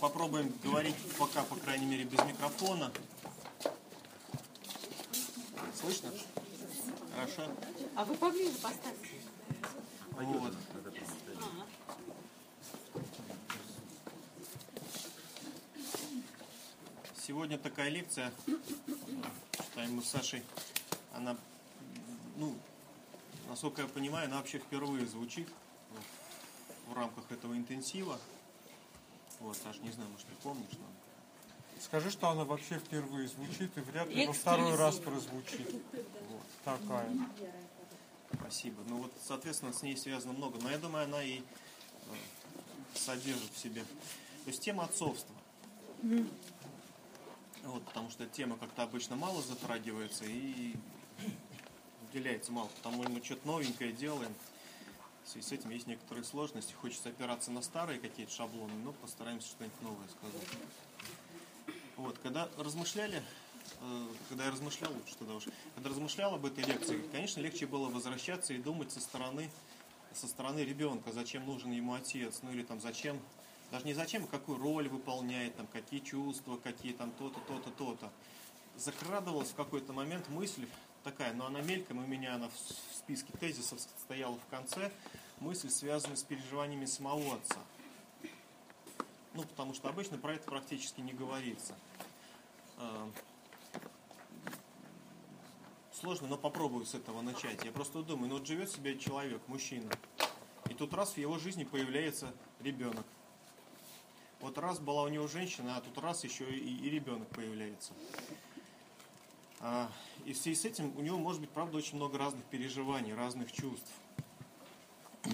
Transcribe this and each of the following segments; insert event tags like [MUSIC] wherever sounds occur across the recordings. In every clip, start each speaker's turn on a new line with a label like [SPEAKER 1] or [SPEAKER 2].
[SPEAKER 1] попробуем говорить пока, по крайней мере, без микрофона. Слышно? Хорошо.
[SPEAKER 2] А вы поближе поставьте.
[SPEAKER 1] Вот. Сегодня такая лекция, читаем мы с Сашей, она, ну, насколько я понимаю, она вообще впервые звучит в рамках этого интенсива. Вот, Саш, не знаю, может, ты помнишь, но
[SPEAKER 3] Скажи, что она вообще впервые звучит и вряд ли во второй раз прозвучит.
[SPEAKER 1] вот.
[SPEAKER 3] Такая.
[SPEAKER 1] Спасибо. Ну вот, соответственно, с ней связано много. Но я думаю, она и э, содержит в себе. То есть тема отцовства. Вот, потому что тема как-то обычно мало затрагивается и уделяется мало. Потому что мы что-то новенькое делаем. В связи с этим есть некоторые сложности. Хочется опираться на старые какие-то шаблоны, но постараемся что-нибудь новое сказать. Вот, когда размышляли, э, когда я размышлял, лучше тогда уж, когда размышлял об этой лекции, конечно, легче было возвращаться и думать со стороны, со стороны ребенка, зачем нужен ему отец, ну или там зачем, даже не зачем, а какую роль выполняет, там, какие чувства, какие там то-то, то-то, то-то. Закрадывалась в какой-то момент мысль такая, но она мельком, у меня она в списке тезисов стояла в конце, мысль, связанная с переживаниями самого отца. Ну, потому что обычно про это практически не говорится. А, Сложно, но попробую с этого начать. Я просто думаю, ну вот живет себе человек, мужчина, и тут раз в его жизни появляется ребенок. Вот раз была у него женщина, а тут раз еще и, и ребенок появляется. А, и в связи с этим у него может быть, правда, очень много разных переживаний, разных чувств. [CLEARS THROAT]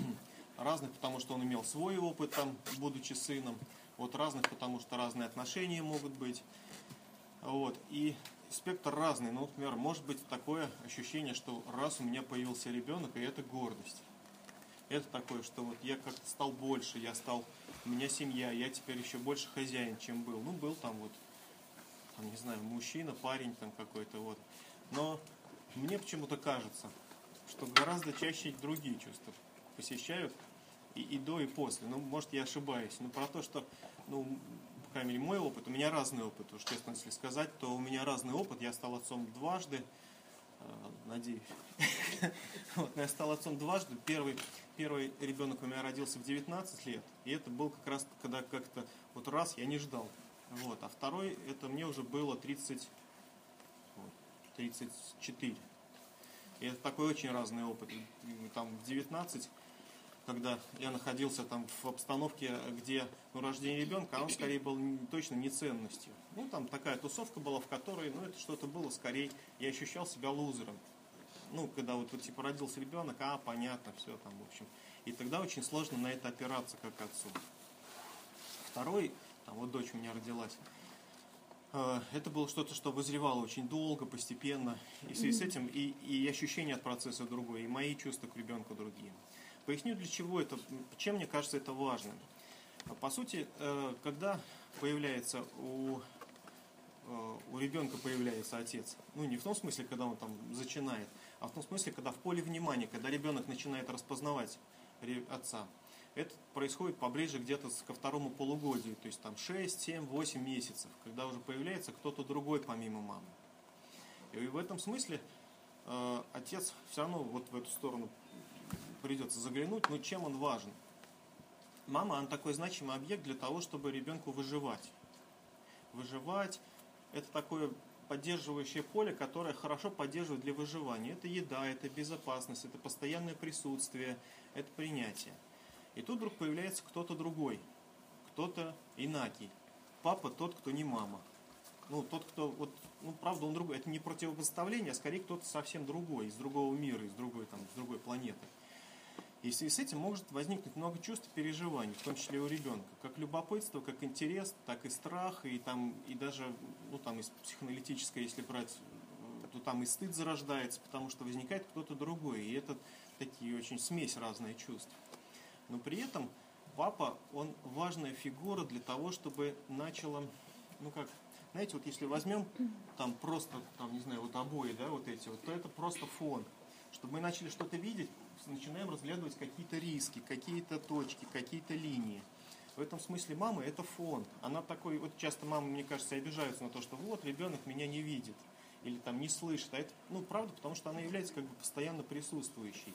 [SPEAKER 1] Разных, потому что он имел свой опыт, там, будучи сыном. Вот разных, потому что разные отношения могут быть. Вот. И спектр разный. Ну, например, может быть такое ощущение, что раз у меня появился ребенок, и это гордость. Это такое, что вот я как-то стал больше, я стал, у меня семья, я теперь еще больше хозяин, чем был. Ну, был там вот, там, не знаю, мужчина, парень там какой-то вот. Но мне почему-то кажется, что гораздо чаще другие чувства посещают и, и до, и после. Ну, может, я ошибаюсь, но про то, что, ну, по крайней мере, мой опыт, у меня разный опыт, уж честно если сказать, то у меня разный опыт, я стал отцом дважды, э, надеюсь. [LAUGHS] Вот, я стал отцом дважды. Первый, первый ребенок у меня родился в 19 лет, и это был как раз, когда как-то вот раз я не ждал. Вот, а второй, это мне уже было 30, вот, 34. И это такой очень разный опыт. Там в 19 когда я находился там в обстановке, где ну, рождение ребенка, а он скорее был не- точно не ценностью. Ну, там такая тусовка была, в которой, ну, это что-то было скорее, я ощущал себя лузером. Ну, когда вот, вот, типа родился ребенок, а, понятно, все там, в общем. И тогда очень сложно на это опираться как отцу. Второй, там вот дочь у меня родилась, э, это было что-то, что вызревало очень долго, постепенно. И в связи с этим и, и ощущение от процесса другое, и мои чувства к ребенку другие. Поясню, для чего это, чем мне кажется это важным. По сути, э, когда появляется у, э, у ребенка появляется отец, ну не в том смысле, когда он там зачинает, а в том смысле, когда в поле внимания, когда ребенок начинает распознавать отца, это происходит поближе где-то ко второму полугодию, то есть там 6, 7, 8 месяцев, когда уже появляется кто-то другой помимо мамы. И в этом смысле э, отец все равно вот в эту сторону придется заглянуть, но чем он важен? Мама, она такой значимый объект для того, чтобы ребенку выживать. Выживать – это такое поддерживающее поле, которое хорошо поддерживает для выживания. Это еда, это безопасность, это постоянное присутствие, это принятие. И тут вдруг появляется кто-то другой, кто-то инакий. Папа тот, кто не мама. Ну, тот, кто, вот, ну, правда, он другой. Это не противопоставление, а скорее кто-то совсем другой, из другого мира, из другой, там, с другой планеты. И в связи с этим может возникнуть много чувств и переживаний, в том числе у ребенка. Как любопытство, как интерес, так и страх, и, там, и даже ну, там, из психоаналитической, если брать, то там и стыд зарождается, потому что возникает кто-то другой. И это такие очень смесь разных чувств. Но при этом папа, он важная фигура для того, чтобы начало, ну как, знаете, вот если возьмем там просто, там, не знаю, вот обои, да, вот эти вот, то это просто фон. Чтобы мы начали что-то видеть, начинаем разглядывать какие-то риски, какие-то точки, какие-то линии. В этом смысле мама это фон. Она такой, вот часто мамы, мне кажется, обижаются на то, что вот ребенок меня не видит или там не слышит. А это, ну, правда, потому что она является как бы постоянно присутствующей.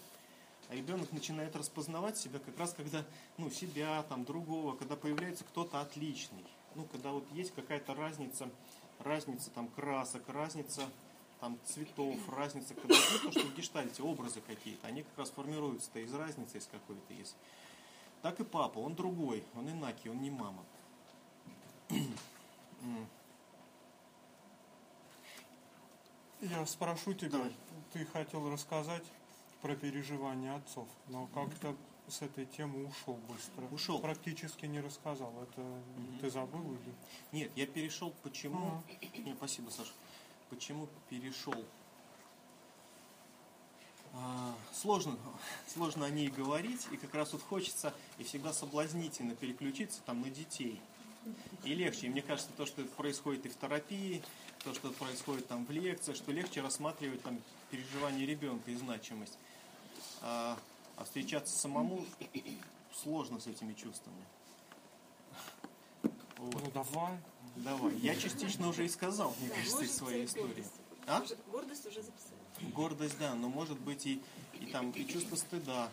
[SPEAKER 1] А ребенок начинает распознавать себя как раз когда, ну, себя, там, другого, когда появляется кто-то отличный. Ну, когда вот есть какая-то разница, разница там красок, разница там цветов, разница, когда ну, то, что в гештальте образы какие-то, они как раз формируются-то из разницы из какой-то есть. Так и папа, он другой, он инаки, он не мама.
[SPEAKER 3] Я спрошу тебя,
[SPEAKER 1] Давай.
[SPEAKER 3] ты хотел рассказать про переживания отцов, но как-то с этой темы ушел быстро.
[SPEAKER 1] Ушел.
[SPEAKER 3] Практически не рассказал. Это ты забыл или?
[SPEAKER 1] Нет, я перешел, почему...
[SPEAKER 3] Ага.
[SPEAKER 1] Не, спасибо, Саша. Почему перешел? А, сложно, сложно о ней говорить, и как раз вот хочется, и всегда соблазнительно переключиться там на детей. И легче. И мне кажется, то, что происходит и в терапии, то, что происходит там в лекциях, что легче рассматривать там переживание ребенка и значимость. А, а встречаться самому сложно с этими чувствами. Вот.
[SPEAKER 3] Ну давай.
[SPEAKER 1] Давай. Я частично уже и сказал, мне кажется, из своей истории. А?
[SPEAKER 2] Гордость уже записали.
[SPEAKER 1] Гордость, да, но может быть и, и там и чувство стыда,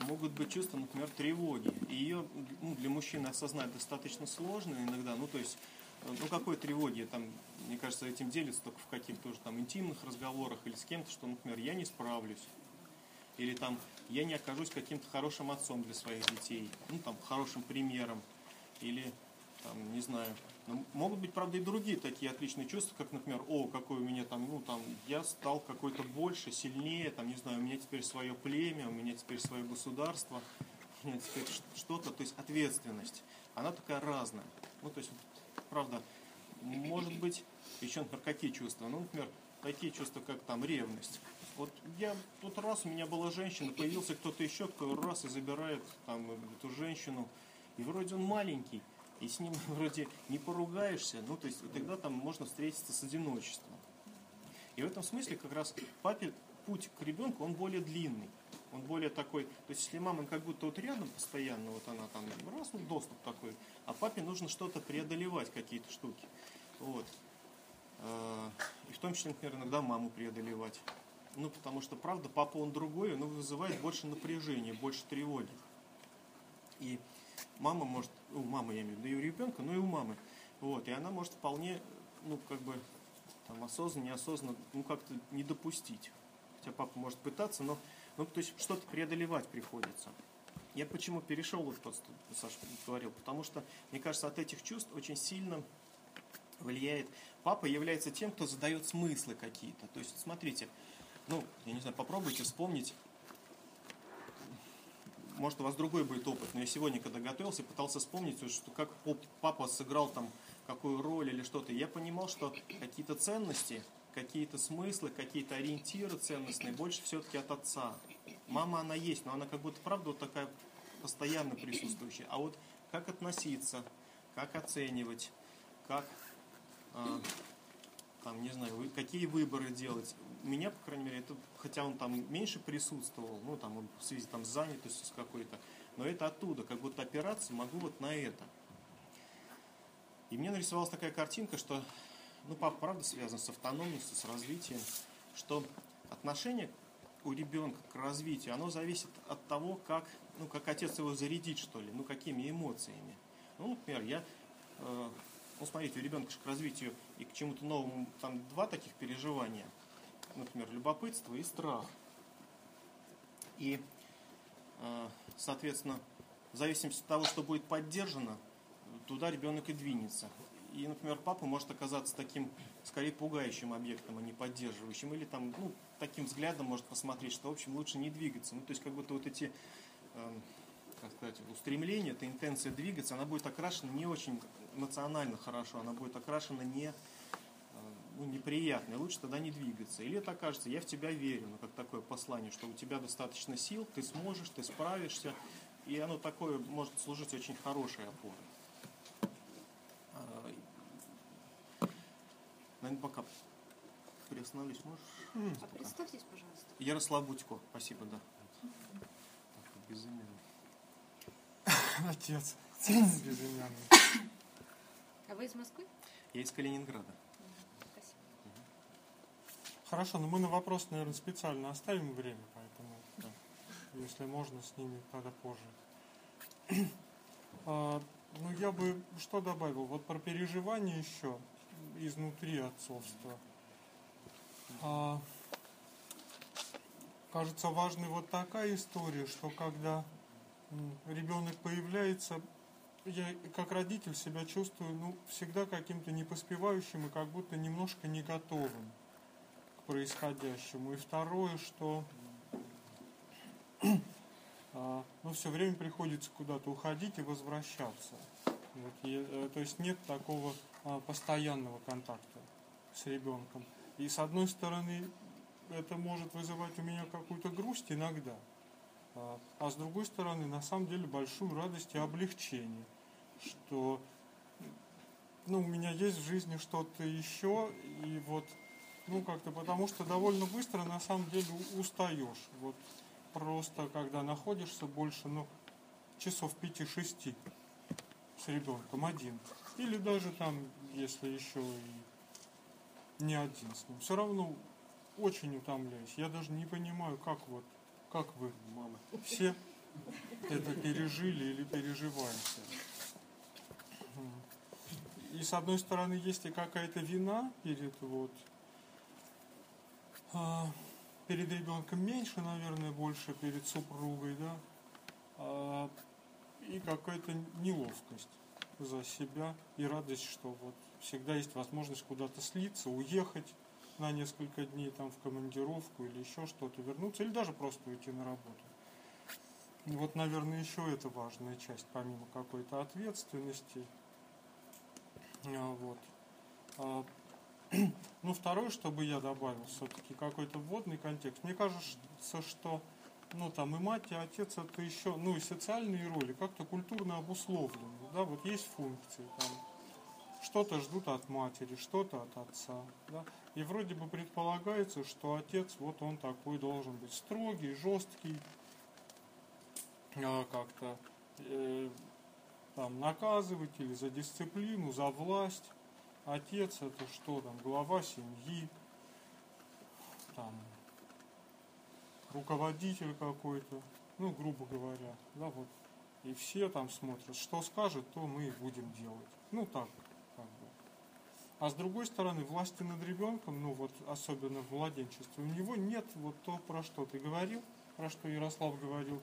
[SPEAKER 1] могут быть чувства, например, тревоги. И ее ну, для мужчины осознать достаточно сложно иногда. Ну, то есть, э, ну какой тревоги, там, мне кажется, этим делится только в каких-то уже там интимных разговорах или с кем-то, что, например, я не справлюсь. Или там я не окажусь каким-то хорошим отцом для своих детей, ну там хорошим примером. Или там, не знаю. Ну, могут быть, правда, и другие такие отличные чувства, как, например, о, какой у меня там, ну, там, я стал какой-то больше, сильнее, там, не знаю, у меня теперь свое племя, у меня теперь свое государство, у меня теперь что-то, то есть ответственность. Она такая разная. Ну, то есть, правда, может быть, еще, например, какие чувства? Ну, например, такие чувства, как там ревность. Вот я тут раз у меня была женщина, появился кто-то еще, кто раз и забирает там эту женщину, и вроде он маленький, и с ним [LAUGHS] вроде не поругаешься, ну то есть тогда там можно встретиться с одиночеством. И в этом смысле как раз папе путь к ребенку, он более длинный. Он более такой, то есть если мама как будто вот рядом постоянно, вот она там раз, ну, доступ такой, а папе нужно что-то преодолевать, какие-то штуки. Вот. Э, И в том числе, например, иногда маму преодолевать. Ну, потому что, правда, папа он другой, он вызывает больше напряжения, больше тревоги. И мама может, у мамы я имею в виду, и у ребенка, но и у мамы. Вот, и она может вполне, ну, как бы, там, осознанно, неосознанно, ну, как-то не допустить. Хотя папа может пытаться, но, ну, то есть что-то преодолевать приходится. Я почему перешел, вот просто Саша говорил, потому что, мне кажется, от этих чувств очень сильно влияет. Папа является тем, кто задает смыслы какие-то. То есть, смотрите, ну, я не знаю, попробуйте вспомнить может, у вас другой будет опыт, но я сегодня, когда готовился, пытался вспомнить, что как папа сыграл там какую роль или что-то. Я понимал, что какие-то ценности, какие-то смыслы, какие-то ориентиры ценностные больше все-таки от отца. Мама, она есть, но она как будто, правда, вот такая постоянно присутствующая. А вот как относиться, как оценивать, как, а, там, не знаю, какие выборы делать. Меня, по крайней мере, это, хотя он там меньше присутствовал, ну, там, он в связи там, с занятостью с какой-то, но это оттуда, как будто опираться могу вот на это. И мне нарисовалась такая картинка, что, ну, папа, правда, связан с автономностью, с развитием, что отношение у ребенка к развитию, оно зависит от того, как, ну, как отец его зарядит, что ли, ну, какими эмоциями. Ну, например, я, э, ну, смотрите, у ребенка же к развитию и к чему-то новому, там два таких переживания, например, любопытство и страх. И, э, соответственно, в зависимости от того, что будет поддержано, туда ребенок и двинется. И, например, папа может оказаться таким, скорее, пугающим объектом, а не поддерживающим. Или там, ну, таким взглядом может посмотреть, что, в общем, лучше не двигаться. Ну, то есть, как будто вот эти, эм, как сказать, устремления, эта интенция двигаться, она будет окрашена не очень эмоционально хорошо, она будет окрашена не, ну, неприятно. И лучше тогда не двигаться. Или это окажется, я в тебя верю, ну, как такое послание, что у тебя достаточно сил, ты сможешь, ты справишься. И оно такое может служить очень хорошей опорой. А, Наверное, пока приостановлюсь, можешь?
[SPEAKER 2] А представьтесь, пожалуйста.
[SPEAKER 1] Ярослав Будько, спасибо, да. Так, безымянный. [COUGHS]
[SPEAKER 3] Отец. безымянный.
[SPEAKER 2] А вы из Москвы?
[SPEAKER 1] Я из Калининграда.
[SPEAKER 3] Хорошо, но мы на вопрос, наверное, специально оставим время, поэтому, если можно, с ними тогда позже. А, ну, я бы что добавил? Вот про переживания еще изнутри отцовства. А, кажется, важной вот такая история, что когда ребенок появляется, я как родитель себя чувствую, ну, всегда каким-то непоспевающим и как будто немножко не готовым происходящему. И второе, что [CLEARS THROAT] а, ну, все время приходится куда-то уходить и возвращаться. Вот, и, э, то есть нет такого а, постоянного контакта с ребенком. И с одной стороны, это может вызывать у меня какую-то грусть иногда. А, а с другой стороны, на самом деле, большую радость и облегчение, что ну, у меня есть в жизни что-то еще, и вот, ну, как-то, потому что довольно быстро, на самом деле, устаешь. Вот просто, когда находишься больше, ну, часов 5-6 с ребенком один. Или даже там, если еще и не один с ним. Все равно очень утомляюсь. Я даже не понимаю, как вот, как вы,
[SPEAKER 1] Мама.
[SPEAKER 3] все это пережили или переживаете. И с одной стороны есть и какая-то вина перед вот перед ребенком меньше, наверное, больше перед супругой, да, А, и какая-то неловкость за себя и радость, что вот всегда есть возможность куда-то слиться, уехать на несколько дней там в командировку или еще что-то, вернуться, или даже просто уйти на работу. Вот, наверное, еще это важная часть, помимо какой-то ответственности. А, Вот. [CLEARS THROAT] Ну, второе, чтобы я добавил, все-таки какой-то вводный контекст. Мне кажется, что ну, там и мать, и отец это еще, ну, и социальные роли как-то культурно обусловлены. Да, вот есть функции, там, что-то ждут от матери, что-то от отца. Да? И вроде бы предполагается, что отец, вот он такой должен быть строгий, жесткий, а, как-то э, там наказывать или за дисциплину, за власть. Отец это что там, глава семьи, там руководитель какой-то, ну, грубо говоря, да, вот. И все там смотрят, что скажет, то мы и будем делать. Ну, так, как бы. А с другой стороны, власти над ребенком, ну вот, особенно в младенчестве, у него нет вот то, про что ты говорил, про что Ярослав говорил,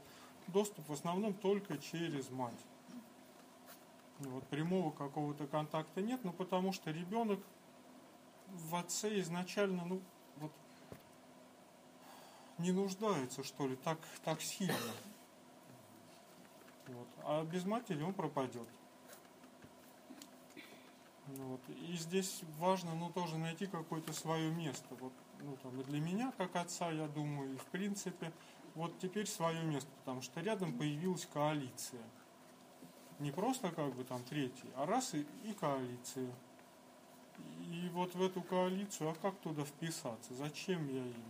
[SPEAKER 3] доступ в основном только через мать. Ну, Вот прямого какого-то контакта нет, ну потому что ребенок в отце изначально, ну, вот не нуждается, что ли, так, так сильно. Вот. А без матери он пропадет. Ну Вот. И здесь важно, ну, тоже найти какое-то свое место. Вот, ну, там, и для меня, как отца, я думаю, и в принципе, вот теперь свое место, потому что рядом появилась коалиция. Не просто как бы там третий, а раз и, и коалиция. И вот в эту коалицию, а как туда вписаться? Зачем я им?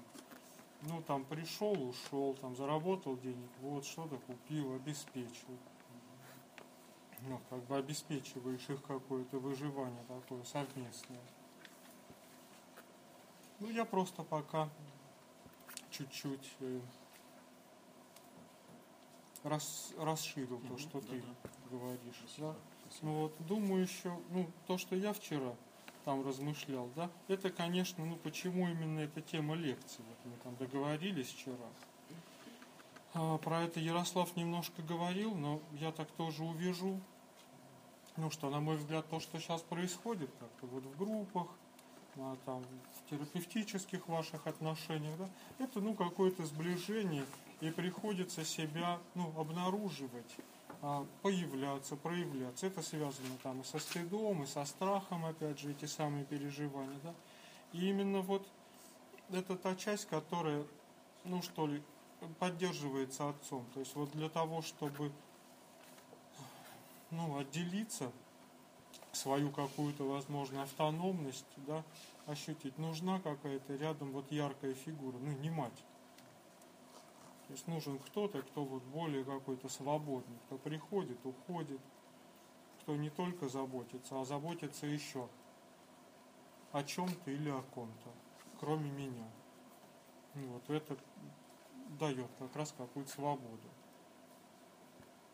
[SPEAKER 3] Ну, там пришел, ушел, там заработал денег, вот что-то купил, обеспечил. Ну, как бы обеспечиваешь их какое-то выживание такое совместное. Ну, я просто пока чуть-чуть э, рас, расширил то,
[SPEAKER 1] Мгм,
[SPEAKER 3] что ты
[SPEAKER 1] да-да.
[SPEAKER 3] говоришь.
[SPEAKER 1] Спасибо.
[SPEAKER 3] Да?
[SPEAKER 1] Спасибо.
[SPEAKER 3] Ну вот, думаю еще, ну, то, что я вчера там размышлял, да, это, конечно, ну, почему именно эта тема лекции, вот мы там договорились вчера. А, про это Ярослав немножко говорил, но я так тоже увижу, ну, что, на мой взгляд, то, что сейчас происходит, как-то вот в группах, а, там, в терапевтических ваших отношениях, да, это, ну, какое-то сближение, и приходится себя, ну, обнаруживать, а, появляться, проявляться. Это связано там и со стыдом, и со страхом, опять же, эти самые переживания, да. И именно вот это та часть, которая, ну что ли, поддерживается отцом. То есть вот для того, чтобы ну, отделиться, свою какую-то, возможно, автономность, да, ощутить, нужна какая-то рядом вот яркая фигура, ну, не мать. То есть нужен кто-то, кто вот более какой-то свободный, кто приходит, уходит, что не только заботиться, а заботиться еще о чем-то или о ком-то, кроме меня. Вот это дает как раз какую-то свободу.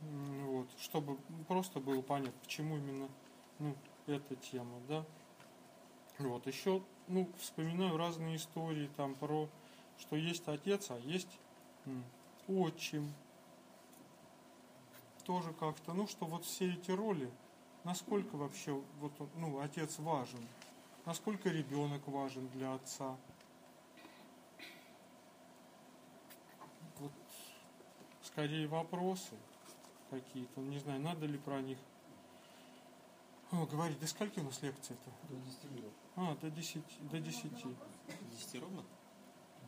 [SPEAKER 3] Вот, чтобы просто было понятно, почему именно ну, эта тема, да. Вот, еще, ну, вспоминаю разные истории там про, что есть отец, а есть отчим. Тоже как-то, ну, что вот все эти роли, насколько вообще вот, ну, отец важен, насколько ребенок важен для отца. Вот скорее вопросы какие-то, не знаю, надо ли про них О, говорить. До скольки у нас лекция-то?
[SPEAKER 4] До 10 минут.
[SPEAKER 3] А, до 10, до 10.
[SPEAKER 1] 10 ровно?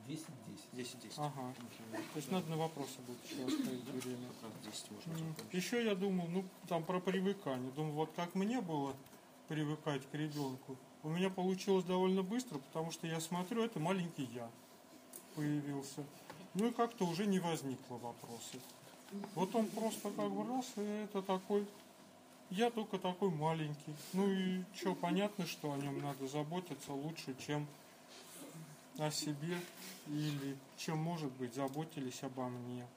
[SPEAKER 4] 10-10.
[SPEAKER 1] 10-10.
[SPEAKER 3] Ага. То есть надо на вопросы будет еще оставить время.
[SPEAKER 1] Как раз 10 можно
[SPEAKER 3] М,
[SPEAKER 1] закончить.
[SPEAKER 3] Еще я думал, ну, там про привыкание. Думаю, вот как мне было привыкать к ребенку, у меня получилось довольно быстро, потому что я смотрю, это маленький я появился. Ну и как-то уже не возникло вопросов. Вот он просто как бы раз, и это такой, я только такой маленький. Ну и что, понятно, что о нем надо заботиться лучше, чем о себе или чем, может быть, заботились обо мне.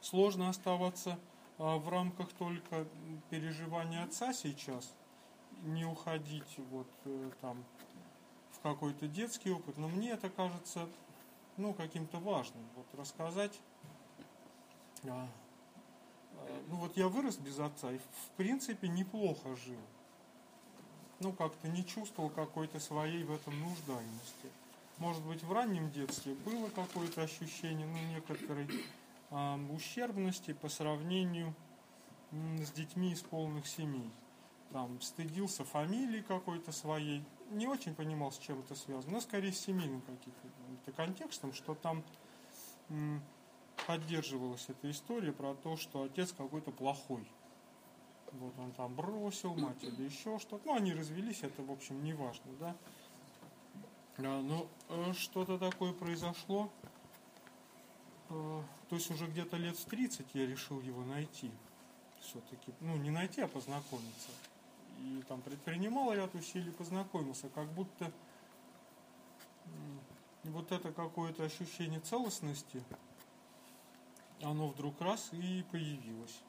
[SPEAKER 3] Сложно оставаться а, в рамках только переживания отца сейчас, не уходить вот э, там в какой-то детский опыт, но мне это кажется ну, каким-то важным. Вот рассказать. а, а, ну вот я вырос без отца и в принципе неплохо жил. Ну, как-то не чувствовал какой-то своей в этом нуждаемости. Может быть, в раннем детстве было какое-то ощущение, ну, некоторой а, ущербности по сравнению м, с детьми из полных семей. Там стыдился фамилии какой-то своей, не очень понимал, с чем это связано, но скорее с семейным каким-то контекстом, что там м, поддерживалась эта история про то, что отец какой-то плохой. Вот он там бросил мать или еще что-то. Ну, они развелись, это, в общем, не важно, да. А, но э, что-то такое произошло. Э, то есть уже где-то лет с 30 я решил его найти. Все-таки, ну, не найти, а познакомиться. И там предпринимал ряд усилий, познакомился, как будто вот это какое-то ощущение целостности, оно вдруг раз и появилось.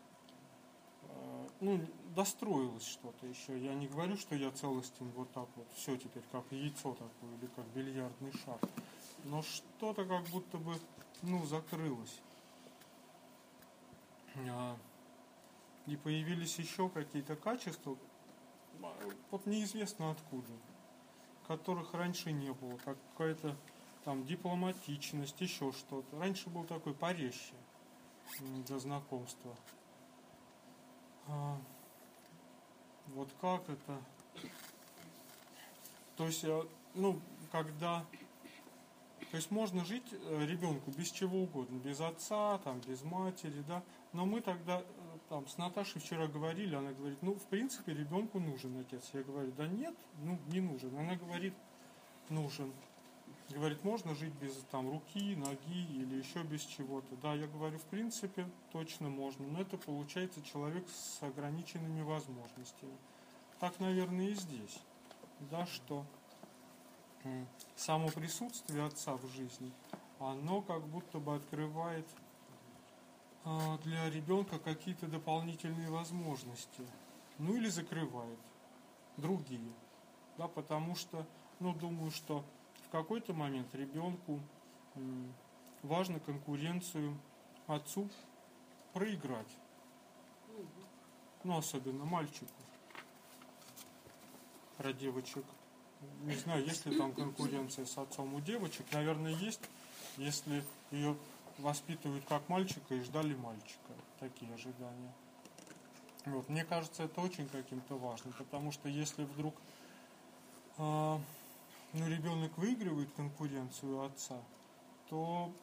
[SPEAKER 3] Ну, достроилось что-то еще. Я не говорю, что я целостен вот так вот, все теперь как яйцо такое или как бильярдный шар. Но что-то как будто бы, ну, закрылось. А, И появились еще какие-то качества, а, вот неизвестно откуда, которых раньше не было. Как какая-то там дипломатичность, еще что-то. Раньше был такой порезче до знакомства. А, вот как это? То есть, э, ну, когда... То есть можно жить э, ребенку без чего угодно, без отца, там, без матери, да. Но мы тогда э, там с Наташей вчера говорили, она говорит, ну, в принципе, ребенку нужен отец. Я говорю, да нет, ну, не нужен. Она говорит, нужен. Говорит, можно жить без там руки, ноги или еще без чего-то. Да, я говорю, в принципе, точно можно, но это получается человек с ограниченными возможностями. Так, наверное, и здесь. Да, что само присутствие отца в жизни, оно как будто бы открывает а, для ребенка какие-то дополнительные возможности. Ну или закрывает другие. Да, потому что, ну, думаю, что какой-то момент ребенку важно конкуренцию отцу проиграть. Ну, особенно мальчику. Про девочек. Не знаю, есть ли там конкуренция с отцом у девочек. Наверное, есть, если ее воспитывают как мальчика и ждали мальчика. Такие ожидания. Вот. Мне кажется, это очень каким-то важным, потому что если вдруг а, ну, ребенок выигрывает конкуренцию отца, то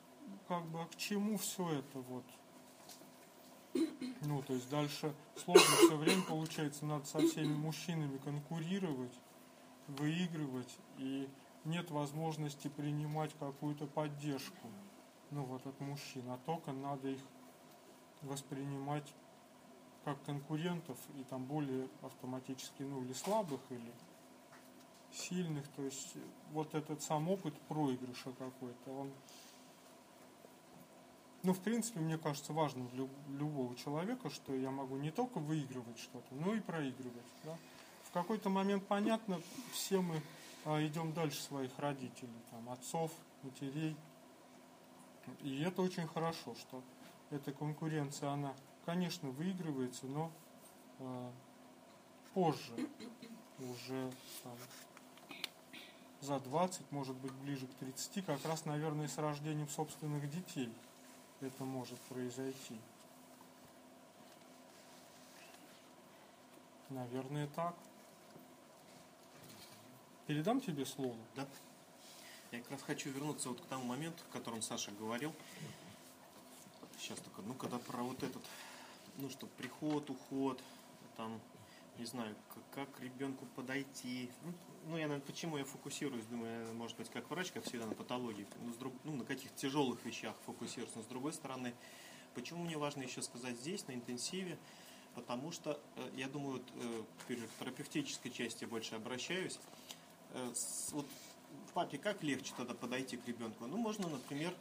[SPEAKER 3] как бы а к чему все это вот? Ну, то есть дальше сложно все время получается, надо со всеми мужчинами конкурировать, выигрывать, и нет возможности принимать какую-то поддержку, ну, вот от мужчин, а только надо их воспринимать как конкурентов и там более автоматически, ну, или слабых, или сильных. То есть вот этот сам опыт проигрыша какой-то, он ну, в принципе, мне кажется, важным для любого человека, что я могу не только выигрывать что-то, но и проигрывать. Да? В какой-то момент, понятно, все мы а, идем дальше своих родителей, там, отцов, матерей. И это очень хорошо, что эта конкуренция, она, конечно, выигрывается, но э, позже, уже там, за 20, может быть, ближе к 30, как раз, наверное, с рождением собственных детей – это может произойти. Наверное, так. Передам тебе слово.
[SPEAKER 1] Да. Я как раз хочу вернуться вот к тому моменту, о котором Саша говорил. Сейчас только, ну, когда про вот этот, ну, что приход, уход, там, не знаю, как, как ребенку подойти. Ну, ну, я, наверное, почему я фокусируюсь, думаю, может быть, как врач, как всегда, на патологии, ну, с друг, ну на каких-то тяжелых вещах фокусируюсь, но с другой стороны, почему мне важно еще сказать здесь, на интенсиве, потому что, э, я думаю, вот, э, к терапевтической части я больше обращаюсь, э, вот папе как легче тогда подойти к ребенку? Ну, можно, например,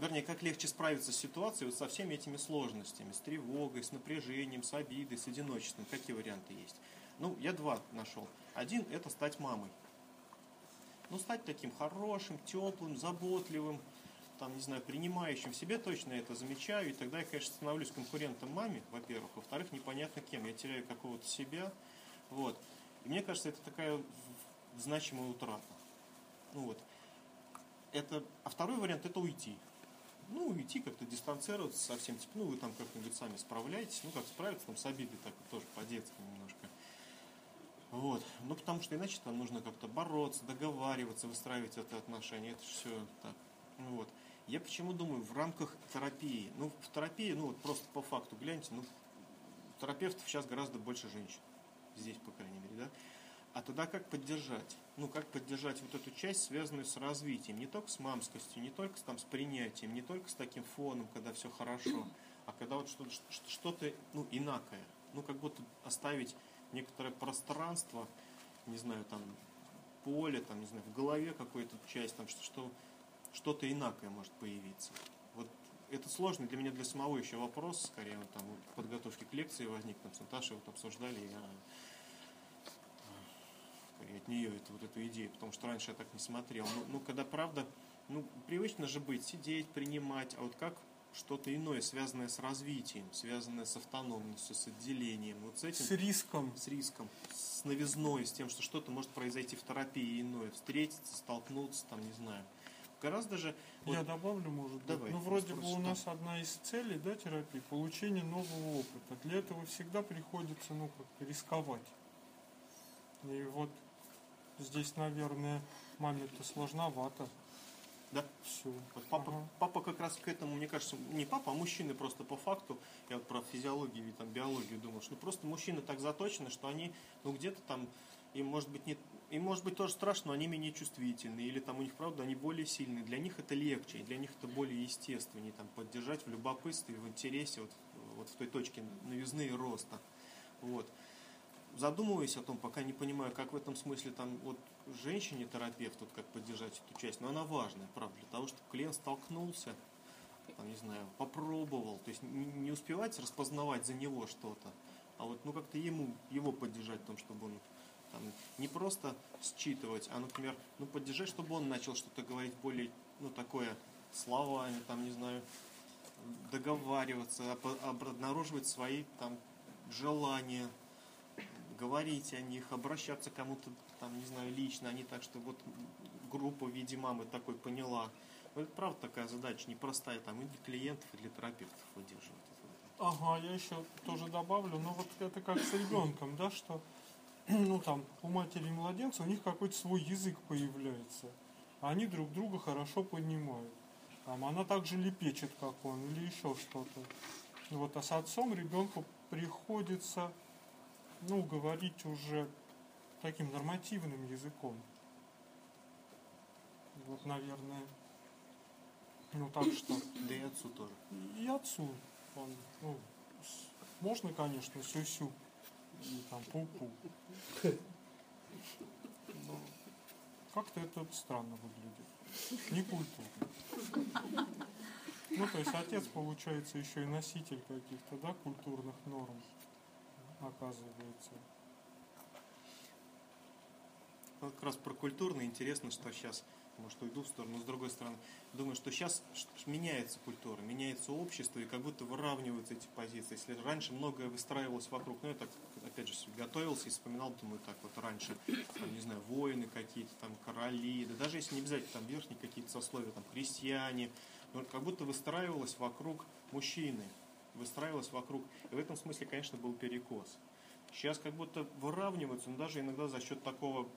[SPEAKER 1] вернее, как легче справиться с ситуацией вот со всеми этими сложностями, с тревогой, с напряжением, с обидой, с одиночеством. Какие варианты есть? Ну, я два нашел. Один – это стать мамой. Ну, стать таким хорошим, теплым, заботливым, там, не знаю, принимающим в себе, точно это замечаю, и тогда я, конечно, становлюсь конкурентом маме, во-первых, во-вторых, непонятно кем, я теряю какого-то себя, вот. И мне кажется, это такая значимая утрата. Ну вот. Это, а второй вариант – это уйти. Ну, уйти, как-то дистанцироваться совсем, типа, ну, вы там как-нибудь сами справляетесь, ну, как справиться там с обидой, так тоже по-детски немножко. Вот. Ну, потому что иначе там нужно как-то бороться, договариваться, выстраивать это отношения. Это все так. Ну, вот. Я почему думаю, в рамках терапии, ну, в терапии, ну, вот просто по факту гляньте, ну, терапевтов сейчас гораздо больше женщин. Здесь, по крайней мере, да. А тогда как поддержать? Ну, как поддержать вот эту часть, связанную с развитием, не только с мамскостью, не только там, с принятием, не только с таким фоном, когда все хорошо, а когда вот что-то, что-то ну, инакое. Ну, как будто оставить некоторое пространство, не знаю, там поле, там, не знаю, в голове какую-то часть, там, что, что что-то инакое может появиться. Вот это сложный для меня для самого еще вопрос, скорее, вот, там, подготовки к лекции возник, там, с Наташей вот обсуждали, я нее это, вот эту идею, потому что раньше я так не смотрел. Ну, ну когда правда, ну, привычно же быть, сидеть, принимать, а вот как что-то иное, связанное с развитием, связанное с автономностью, с отделением. Вот с этим.
[SPEAKER 3] С риском.
[SPEAKER 1] С риском, с новизной, с тем, что что-то может произойти в терапии иное, встретиться, столкнуться, там, не знаю. Гораздо же...
[SPEAKER 3] Вот... Я добавлю, может Давай, быть. Ну, вроде бы у нас одна из целей, да, терапии, получение нового опыта. Для этого всегда приходится, ну, как рисковать. И вот здесь, наверное, маме-то сложновато
[SPEAKER 1] да? Все. Вот папа, ага. папа как раз к этому, мне кажется, не папа, а мужчины просто по факту, я вот про физиологию и там биологию думал, что ну, просто мужчины так заточены, что они, ну где-то там, им может быть не, им может быть тоже страшно, но они менее чувствительны, или там у них, правда, они более сильные, для них это легче, и для них это более естественнее, там, поддержать в любопытстве, в интересе, вот, вот в той точке новизны и роста. Вот задумываюсь о том, пока не понимаю, как в этом смысле там вот женщине терапевт, вот как поддержать эту часть, но она важная, правда, для того, чтобы клиент столкнулся, там, не знаю, попробовал, то есть не успевать распознавать за него что-то, а вот ну как-то ему, его поддержать в том, чтобы он там, не просто считывать, а, например, ну поддержать, чтобы он начал что-то говорить более, ну такое, словами, там, не знаю, договариваться, обнаруживать свои там желания, говорить о них, обращаться кому-то, там, не знаю, лично, а не так, что вот группа в виде мамы такой поняла. Это правда такая задача непростая, там и для клиентов, и для терапевтов выдерживать.
[SPEAKER 3] Ага, я еще тоже добавлю, ну вот это как с ребенком, да, что [CLEARS THROAT] ну там у матери и младенца у них какой-то свой язык появляется. Они друг друга хорошо понимают. Там, она также лепечет, как он, или еще что-то. Вот, а с отцом ребенку приходится ну, говорить уже таким нормативным языком. Вот, наверное, ну так что.
[SPEAKER 1] Да и отцу тоже.
[SPEAKER 3] И отцу. Он, ну, Можно, конечно, сю-сю и там пу-пу. Но как-то это странно выглядит. Не культурно. Ну, то есть отец, получается, еще и носитель каких-то, да, культурных норм, оказывается.
[SPEAKER 1] Вот как раз про культурно интересно, что сейчас, может, уйду в сторону, но с другой стороны, думаю, что сейчас меняется культура, меняется общество, и как будто выравниваются эти позиции. Если раньше многое выстраивалось вокруг, ну, я так, опять же, готовился и вспоминал, думаю, так вот раньше, там, не знаю, воины какие-то, там, короли, да даже если не обязательно там верхние какие-то сословия, там, крестьяне, но как будто выстраивалось вокруг мужчины, выстраивалось вокруг, и в этом смысле, конечно, был перекос. Сейчас как будто выравниваются, но даже иногда за счет такого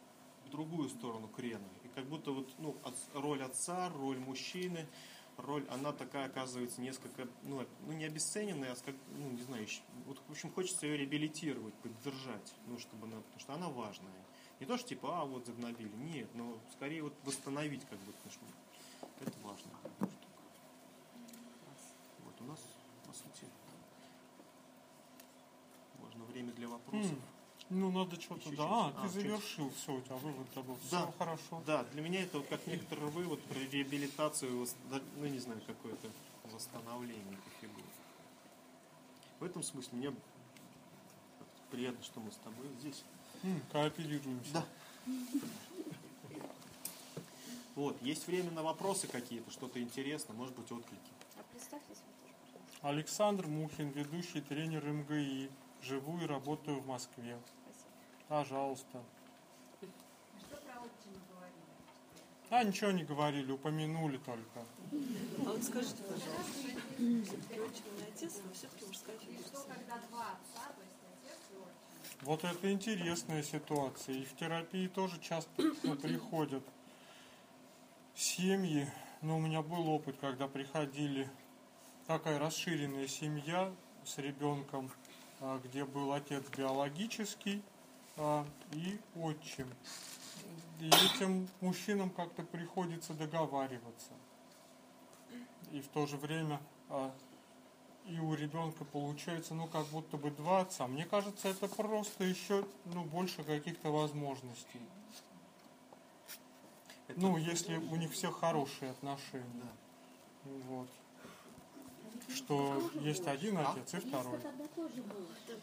[SPEAKER 1] в другую сторону крена. И как будто вот, ну, от- роль отца, роль мужчины, роль, она такая оказывается несколько, ну, ну не обесцененная, а как, ну, не знаю, ещё- вот, в общем, хочется ее реабилитировать, поддержать, ну, чтобы она, потому что она важная. Не то, что типа, а, вот загнобили, нет, но скорее вот восстановить как будто, это важно. Вот у нас, по сути, можно время для вопросов.
[SPEAKER 3] М, Ну, надо что-то, да. А,
[SPEAKER 1] А,
[SPEAKER 3] ты
[SPEAKER 1] чуть.
[SPEAKER 3] завершил, все, у тебя вывод был. Все
[SPEAKER 1] Да.
[SPEAKER 3] хорошо.
[SPEAKER 1] Да, для меня это вот как некоторый вывод про реабилитацию, да, ну не знаю, какое-то восстановление этой фигуры. В этом смысле мне приятно, что мы с тобой здесь.
[SPEAKER 3] М, Кооперируемся.
[SPEAKER 1] Да. Вот, есть время на вопросы какие-то, что-то интересное, может быть, отклики.
[SPEAKER 2] А представьтесь вы тоже, пожалуйста.
[SPEAKER 3] Александр Мухин, ведущий тренер МГИ. Живу и работаю в Москве.
[SPEAKER 2] Спасибо.
[SPEAKER 3] Пожалуйста.
[SPEAKER 2] Что про отчима говорили?
[SPEAKER 3] А ничего не говорили, упомянули только.
[SPEAKER 4] А вот скажите, пожалуйста, все-таки отчим и отец, но все-таки мужская фигура.
[SPEAKER 2] когда два отца, то есть отец и отчим?
[SPEAKER 3] Вот это интересная ситуация. И в терапии тоже часто приходят семьи. Но у меня был опыт, когда приходили такая расширенная семья с ребенком, а, где был отец биологический а, и отчим. И этим мужчинам как-то приходится договариваться. И в то же время а, и у ребенка получается, ну, как будто бы два отца. Мне кажется, это просто еще, ну, больше каких-то возможностей.
[SPEAKER 1] Это-
[SPEAKER 3] Ну, если у них все хорошие отношения.
[SPEAKER 1] Да.
[SPEAKER 3] Вот. Что есть один
[SPEAKER 1] А?
[SPEAKER 3] отец и второй.
[SPEAKER 4] Там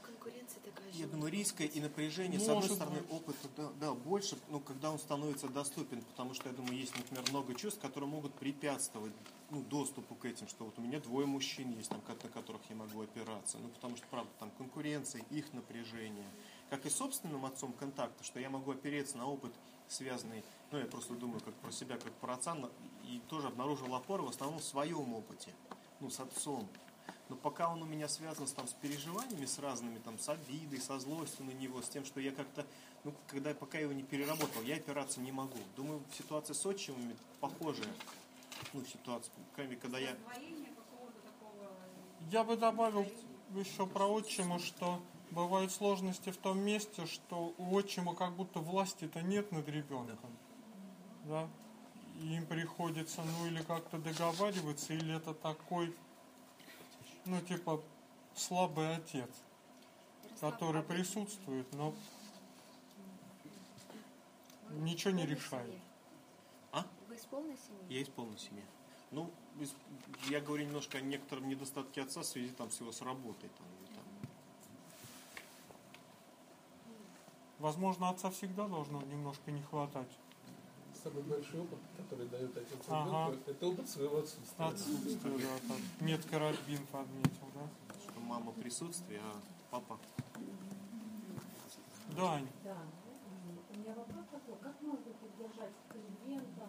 [SPEAKER 4] конкуренция такая
[SPEAKER 1] Я
[SPEAKER 4] же.
[SPEAKER 1] думаю, риска и напряжения, с одной
[SPEAKER 3] Может
[SPEAKER 1] стороны,
[SPEAKER 3] быть.
[SPEAKER 1] опыта да, да, больше, ну, когда он становится доступен, потому что, я думаю, есть, например, много чувств, которые могут препятствовать ну, доступу к этим, что вот у меня двое мужчин есть, там, на которых я могу опираться, ну, потому что, правда, там конкуренция, их напряжение, как и собственным отцом контакта, что я могу опереться на опыт, связанный, ну, я просто думаю, как про себя, как про отца, и тоже обнаружил опору в основном в своем опыте, ну, с отцом, но пока он у меня связан с, там, с переживаниями, с разными, там, с обидой, со злостью на него, с тем, что я как-то, ну, когда пока его не переработал, я опираться не могу. Думаю, ситуация с отчимами похожая. Ну, ситуация, кроме когда я...
[SPEAKER 2] Такого...
[SPEAKER 3] Я бы добавил еще про отчима, что бывают сложности в том месте, что у отчима как будто власти-то нет над ребенком. Да? И им приходится, ну, или как-то договариваться, или это такой, ну, типа, слабый отец, который присутствует, но ничего не решает.
[SPEAKER 1] А?
[SPEAKER 2] Вы из полной семьи?
[SPEAKER 1] Я из полной семьи. Ну, из- я говорю немножко о некотором недостатке отца в связи там, с его с работой. Там, там.
[SPEAKER 3] Возможно, отца всегда должно немножко не хватать.
[SPEAKER 5] Самый большой опыт, который дает отец
[SPEAKER 3] Ага.
[SPEAKER 5] ребенку, это опыт своего отсутствия.
[SPEAKER 3] Отсутствие, да, так. Метко Рабин подметил, да?
[SPEAKER 1] Что мама присутствие, а папа...
[SPEAKER 3] Да, Ань.
[SPEAKER 6] Да. У меня вопрос такой, как можно поддержать клиента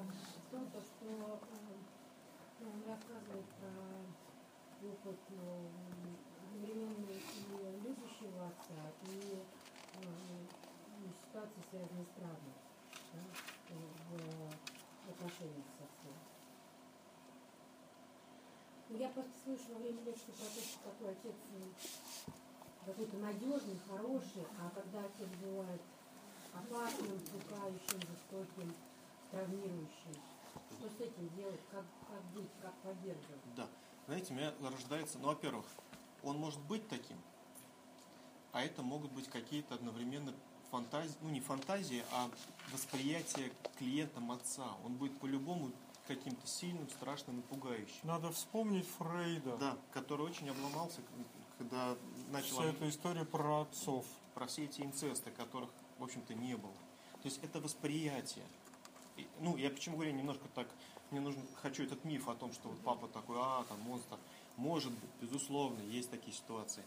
[SPEAKER 6] в том, то, что э, ну, он рассказывает про опыт э, одновременно и любящего отца, и э, ну, ситуации, связанные с травмой да, в отношениях с отцом. Ну, Я просто слышу во время лекции про то, что такой отец м, какой-то надежный, хороший, а когда отец бывает опасным, пугающим, жестоким, травмирующим, что с этим делать, как, как быть, как поддерживать?
[SPEAKER 1] Да. Знаете, у меня рождается... Ну, во-первых, он может быть таким, а это могут быть какие-то одновременно фантазии, ну не фантазии, а восприятие клиентом отца. Он будет по-любому каким-то сильным, страшным и пугающим.
[SPEAKER 3] Надо вспомнить Фрейда.
[SPEAKER 1] Да, который очень обломался, когда начал
[SPEAKER 3] Вся эта история про отцов.
[SPEAKER 1] про все эти инцесты, которых, в общем-то, не было. То есть это восприятие. Ну, я почему говорю немножко так, мне нужно, хочу этот миф о том, что вот папа такой, а, там, монстр. Может быть, безусловно, есть такие ситуации.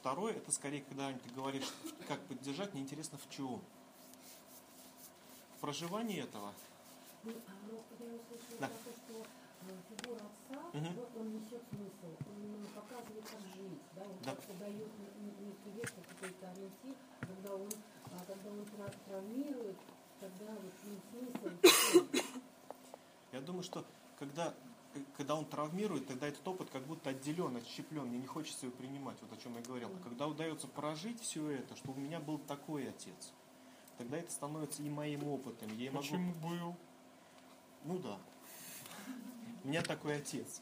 [SPEAKER 1] Второе, это скорее, когда ты говоришь, как поддержать, мне интересно в чем. В проживании этого.
[SPEAKER 6] Ну, а, ну, я услышала
[SPEAKER 1] Да.
[SPEAKER 6] то, что э, фигура отца, вот он несет смысл, он э, показывает, как жить, да, он
[SPEAKER 1] Да.
[SPEAKER 6] как-то дает не- не- некий вектор, какой-то ориентир, когда он, а, когда он тра- травмирует, тогда вот ну, смысл?
[SPEAKER 1] Я думаю, что когда, когда он травмирует, тогда этот опыт как будто отделен, отщеплен, мне не хочется его принимать, вот о чем я говорил. А когда удается прожить все это, что у меня был такой отец, тогда это становится и моим опытом. Я могу
[SPEAKER 3] Почему был?
[SPEAKER 1] Ну да. У меня такой отец.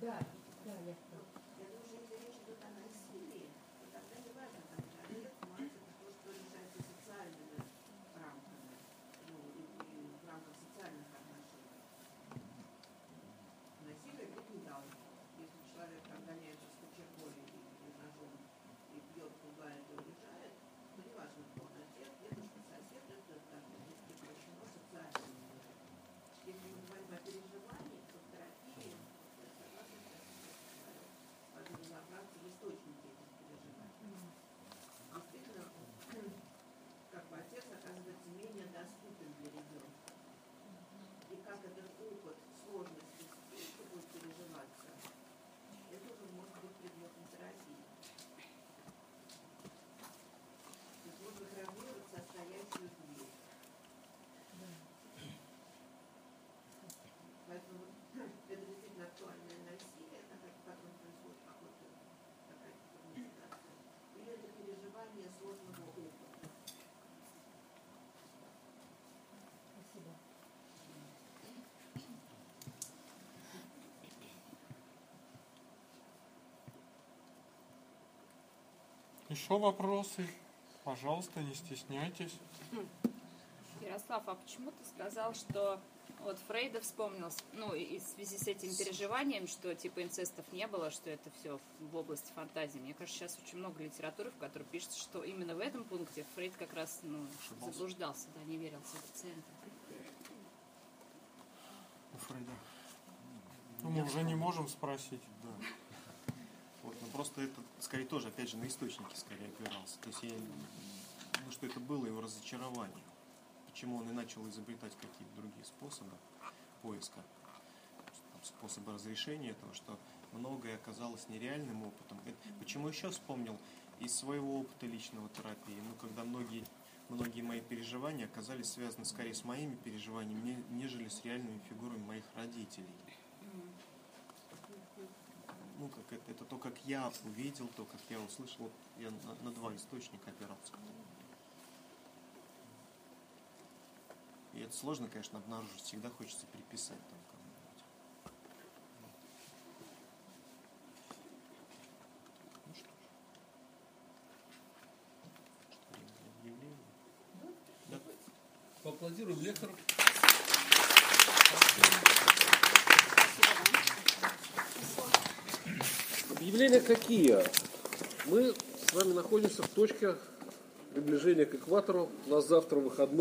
[SPEAKER 6] Да, да, я
[SPEAKER 7] Я думаю, что если речь идет о насилии, то тогда не важно, там, человек, мать, это то, что решается социальными рамками, ну, и, и в рамках социальных отношений. Насилие быть не должно. Если человек там гоняется с кочергой и, и ножом, и бьет, пугает и уезжает, то неважно, кто он, отец, дедушка, сосед, это должно быть прекращено социальными мерами. Если мы говорим о переживании, то в терапии, я согласна с тем, что человек важно разобраться в источнике этих переживаний. Действительно, как бы отец оказывается менее доступен для ребенка. И как этот опыт сложности спички будет переживаться, это уже может быть предметом терапии. То есть можно травмировать состоящую дверь. Поэтому это действительно актуальное насилие, на ко- в котором происходит какой-то какая-то трагедия. Или это переживание сложного опыта.
[SPEAKER 6] спасибо.
[SPEAKER 3] Еще вопросы? Пожалуйста, не стесняйтесь.
[SPEAKER 2] Ярослав, а почему ты сказал, что вот Фрейда вспомнил, ну, и в связи с этим переживанием, что типа инцестов не было, что это все в области фантазии. Мне кажется, сейчас очень много литературы, в которой пишется, что именно в этом пункте Фрейд как раз ну, заблуждался, да, не верил в пациента.
[SPEAKER 1] У Фрейда.
[SPEAKER 3] Ну, мы уже не можем спросить.
[SPEAKER 1] Просто это, скорее, тоже, опять же, на источники скорее опирался. То есть я, ну, что это было его разочарование. Почему он и начал изобретать какие-то другие способы поиска, способы разрешения этого, что многое оказалось нереальным опытом. Это- почему еще вспомнил из своего опыта личного терапии, ну, когда многие, многие мои переживания оказались связаны скорее с моими переживаниями, не- нежели с реальными фигурами моих родителей ну, как это, это то, как я увидел, то, как я услышал, вот я на, на два источника опирался. И это сложно, конечно, обнаружить, всегда хочется приписать там кому-нибудь. Ну что ж. Что, время для объявления? Да.
[SPEAKER 5] Поаплодируем лектору.
[SPEAKER 8] Объявления какие? Мы с вами находимся в точке приближения к экватору. У нас завтра выходной.